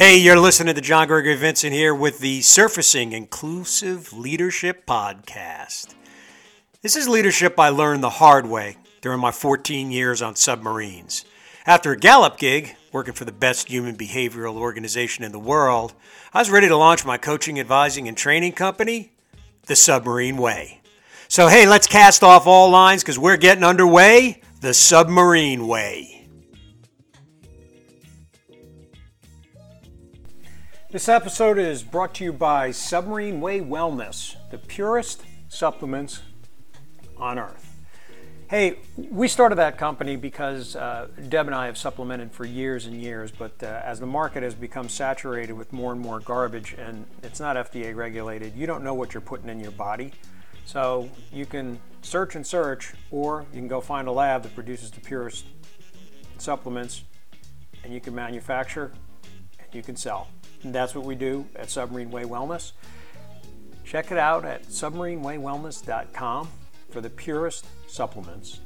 Hey, you're listening to John Gregory Vincent here with the Surfacing Inclusive Leadership Podcast. This is leadership I learned the hard way during my 14 years on submarines. After a Gallup gig, working for the best human behavioral organization in the world, I was ready to launch my coaching, advising, and training company, The Submarine Way. So, hey, let's cast off all lines because we're getting underway the Submarine Way. This episode is brought to you by Submarine Way Wellness, the purest supplements on earth. Hey, we started that company because uh, Deb and I have supplemented for years and years, but uh, as the market has become saturated with more and more garbage and it's not FDA regulated, you don't know what you're putting in your body. So you can search and search, or you can go find a lab that produces the purest supplements, and you can manufacture and you can sell. And that's what we do at Submarine Way Wellness. Check it out at submarinewaywellness.com for the purest supplements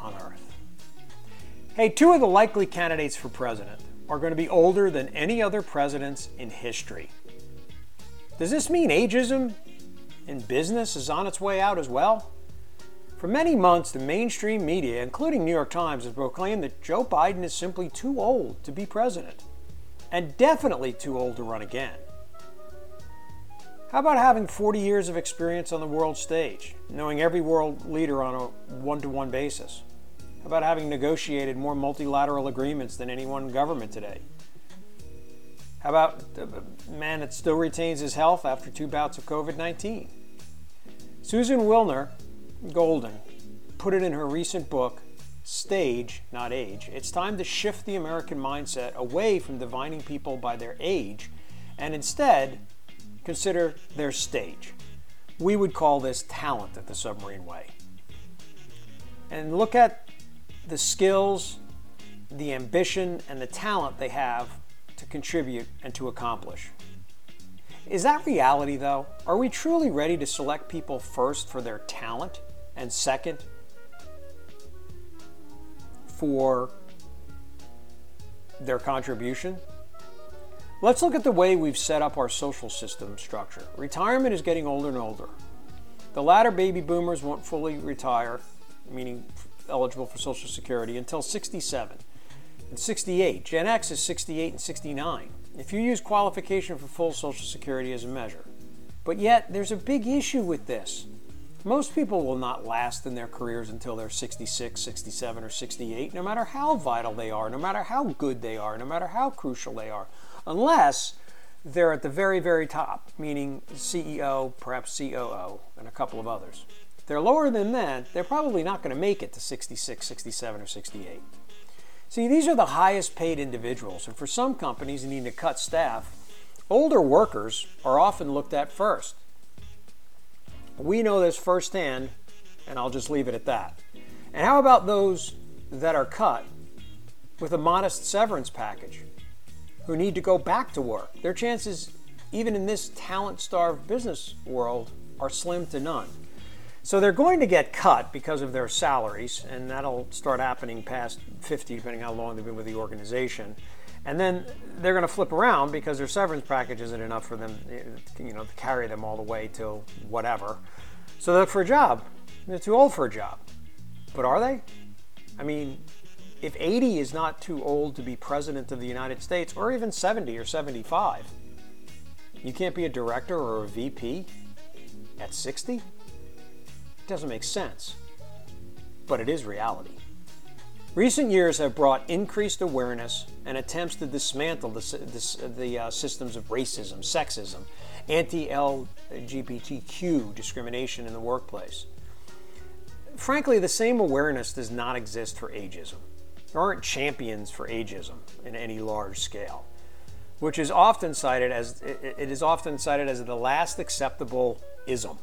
on earth. Hey, two of the likely candidates for president are going to be older than any other presidents in history. Does this mean ageism in business is on its way out as well? For many months, the mainstream media, including New York Times, has proclaimed that Joe Biden is simply too old to be president and definitely too old to run again. How about having 40 years of experience on the world stage, knowing every world leader on a one to one basis? How about having negotiated more multilateral agreements than any one government today? How about uh, the man that still retains his health after two bouts of COVID 19? Susan Wilner Golden put it in her recent book, stage, not age. It's time to shift the American mindset away from divining people by their age and instead consider their stage. We would call this talent at the submarine way. And look at the skills, the ambition, and the talent they have to contribute and to accomplish. Is that reality though? Are we truly ready to select people first for their talent and second for their contribution. Let's look at the way we've set up our social system structure. Retirement is getting older and older. The latter baby boomers won't fully retire, meaning eligible for Social Security, until 67 and 68. Gen X is 68 and 69. If you use qualification for full Social Security as a measure. But yet, there's a big issue with this. Most people will not last in their careers until they're 66, 67, or 68, no matter how vital they are, no matter how good they are, no matter how crucial they are, unless they're at the very, very top, meaning CEO, perhaps COO, and a couple of others. If they're lower than that, they're probably not going to make it to 66, 67, or 68. See, these are the highest paid individuals, and for some companies needing to cut staff, older workers are often looked at first. We know this firsthand, and I'll just leave it at that. And how about those that are cut with a modest severance package who need to go back to work? Their chances, even in this talent starved business world, are slim to none. So they're going to get cut because of their salaries, and that'll start happening past 50, depending how long they've been with the organization. And then they're going to flip around because their severance package isn't enough for them, you know, to carry them all the way till whatever. So they look for a job. They're too old for a job. But are they? I mean, if 80 is not too old to be president of the United States, or even 70 or 75, you can't be a director or a VP at 60? It doesn't make sense. But it is reality. Recent years have brought increased awareness and attempts to dismantle the, the, the uh, systems of racism, sexism, anti LGBTQ discrimination in the workplace. Frankly, the same awareness does not exist for ageism. There aren't champions for ageism in any large scale, which is often cited as it is often cited as the last acceptable ism.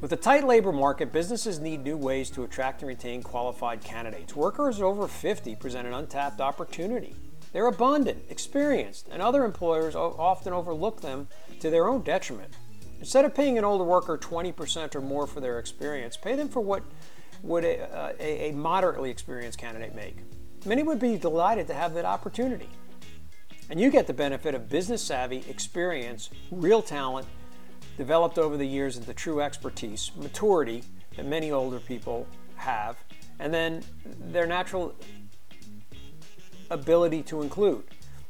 With a tight labor market, businesses need new ways to attract and retain qualified candidates. Workers over 50 present an untapped opportunity. They're abundant, experienced, and other employers often overlook them to their own detriment. Instead of paying an older worker 20% or more for their experience, pay them for what would a, a, a moderately experienced candidate make. Many would be delighted to have that opportunity. And you get the benefit of business savvy, experience, real talent developed over the years into true expertise, maturity that many older people have, and then their natural ability to include.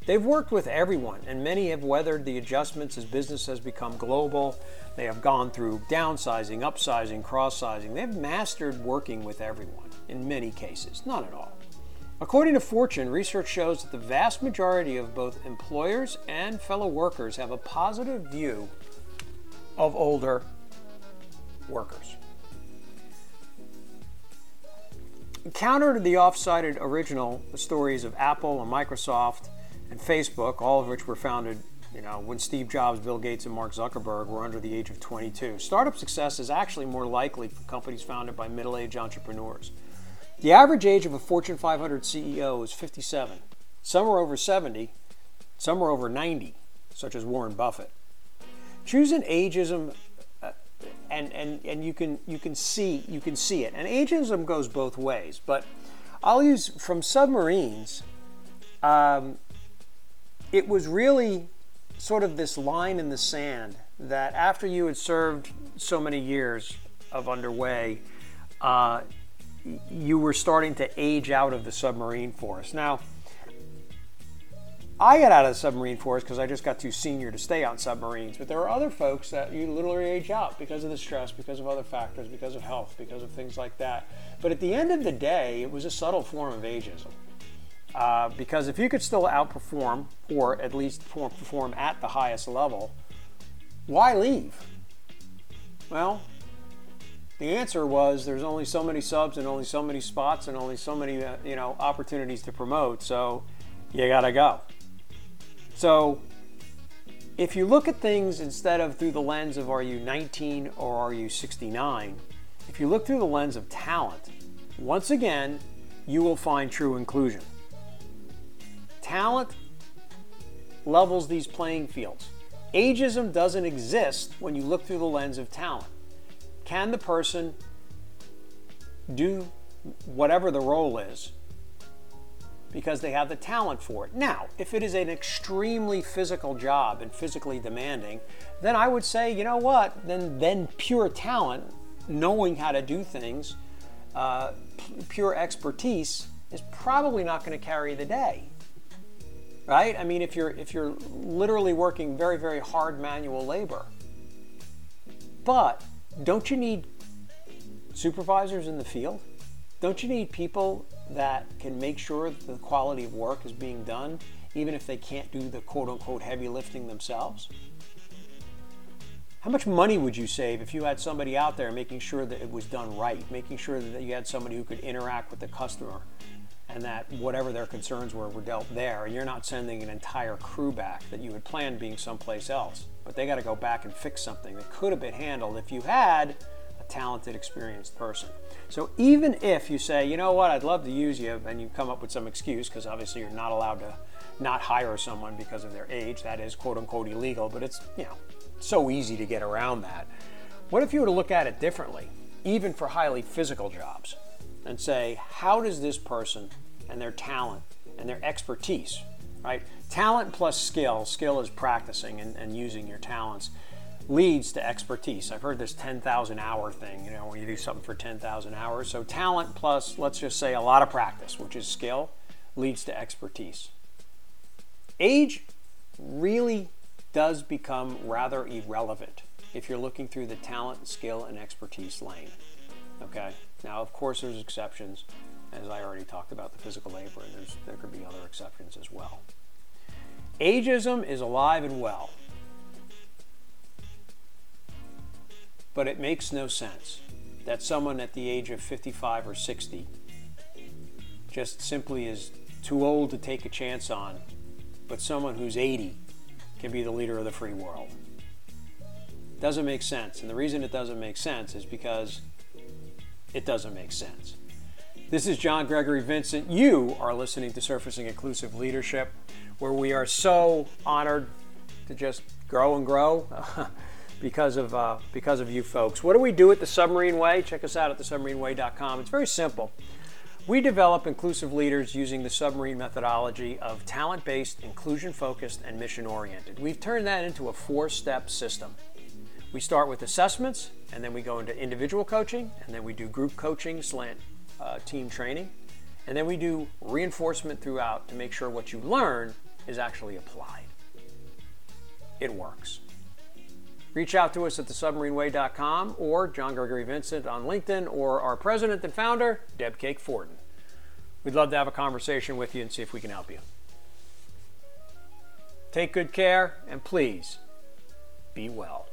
They've worked with everyone, and many have weathered the adjustments as business has become global. They have gone through downsizing, upsizing, cross sizing. They've mastered working with everyone in many cases, not at all. According to Fortune, research shows that the vast majority of both employers and fellow workers have a positive view of older workers. Counter to the off-sided original the stories of Apple and Microsoft and Facebook, all of which were founded, you know, when Steve Jobs, Bill Gates, and Mark Zuckerberg were under the age of 22. Startup success is actually more likely for companies founded by middle-aged entrepreneurs. The average age of a Fortune 500 CEO is 57. Some are over 70, some are over 90, such as Warren Buffett. Choose an ageism and and and you can you can see you can see it. And ageism goes both ways, but I'll use from submarines. Um, it was really sort of this line in the sand that after you had served so many years of underway, uh, you were starting to age out of the submarine force. Now I got out of the submarine force because I just got too senior to stay on submarines. But there are other folks that you literally age out because of the stress, because of other factors, because of health, because of things like that. But at the end of the day, it was a subtle form of ageism. Uh, because if you could still outperform, or at least perform at the highest level, why leave? Well, the answer was there's only so many subs and only so many spots and only so many uh, you know opportunities to promote. So you gotta go. So if you look at things instead of through the lens of are you 19 or are you 69, if you look through the lens of talent, once again, you will find true inclusion. Talent levels these playing fields. Ageism doesn't exist when you look through the lens of talent. Can the person do whatever the role is because they have the talent for it. Now, if it is an extremely physical job and physically demanding, then I would say, you know what? Then, then pure talent, knowing how to do things, uh, pure expertise is probably not going to carry the day. Right? I mean, if you're if you're literally working very very hard manual labor, but don't you need supervisors in the field? Don't you need people that can make sure the quality of work is being done, even if they can't do the quote unquote heavy lifting themselves? How much money would you save if you had somebody out there making sure that it was done right, making sure that you had somebody who could interact with the customer and that whatever their concerns were were dealt there, and you're not sending an entire crew back that you had planned being someplace else, but they got to go back and fix something that could have been handled if you had talented, experienced person. So even if you say, you know what, I'd love to use you, and you come up with some excuse, because obviously you're not allowed to not hire someone because of their age, that is quote unquote illegal, but it's, you know, so easy to get around that. What if you were to look at it differently, even for highly physical jobs, and say, how does this person and their talent and their expertise, right? Talent plus skill, skill is practicing and, and using your talents leads to expertise. I've heard this 10,000 hour thing, you know, when you do something for 10,000 hours. So talent plus, let's just say, a lot of practice, which is skill, leads to expertise. Age really does become rather irrelevant if you're looking through the talent, skill, and expertise lane. Okay? Now, of course, there's exceptions, as I already talked about the physical labor, and there could be other exceptions as well. Ageism is alive and well. But it makes no sense that someone at the age of 55 or 60 just simply is too old to take a chance on, but someone who's 80 can be the leader of the free world. Doesn't make sense. And the reason it doesn't make sense is because it doesn't make sense. This is John Gregory Vincent. You are listening to Surfacing Inclusive Leadership, where we are so honored to just grow and grow. because of, uh, because of you folks. What do we do at the Submarine Way? Check us out at thesubmarineway.com. It's very simple. We develop inclusive leaders using the submarine methodology of talent based, inclusion focused, and mission oriented. We've turned that into a four step system. We start with assessments, and then we go into individual coaching, and then we do group coaching, slant uh, team training, and then we do reinforcement throughout to make sure what you learn is actually applied. It works. Reach out to us at thesubmarineway.com or John Gregory Vincent on LinkedIn or our president and founder, Deb Cake Fortin. We'd love to have a conversation with you and see if we can help you. Take good care and please be well.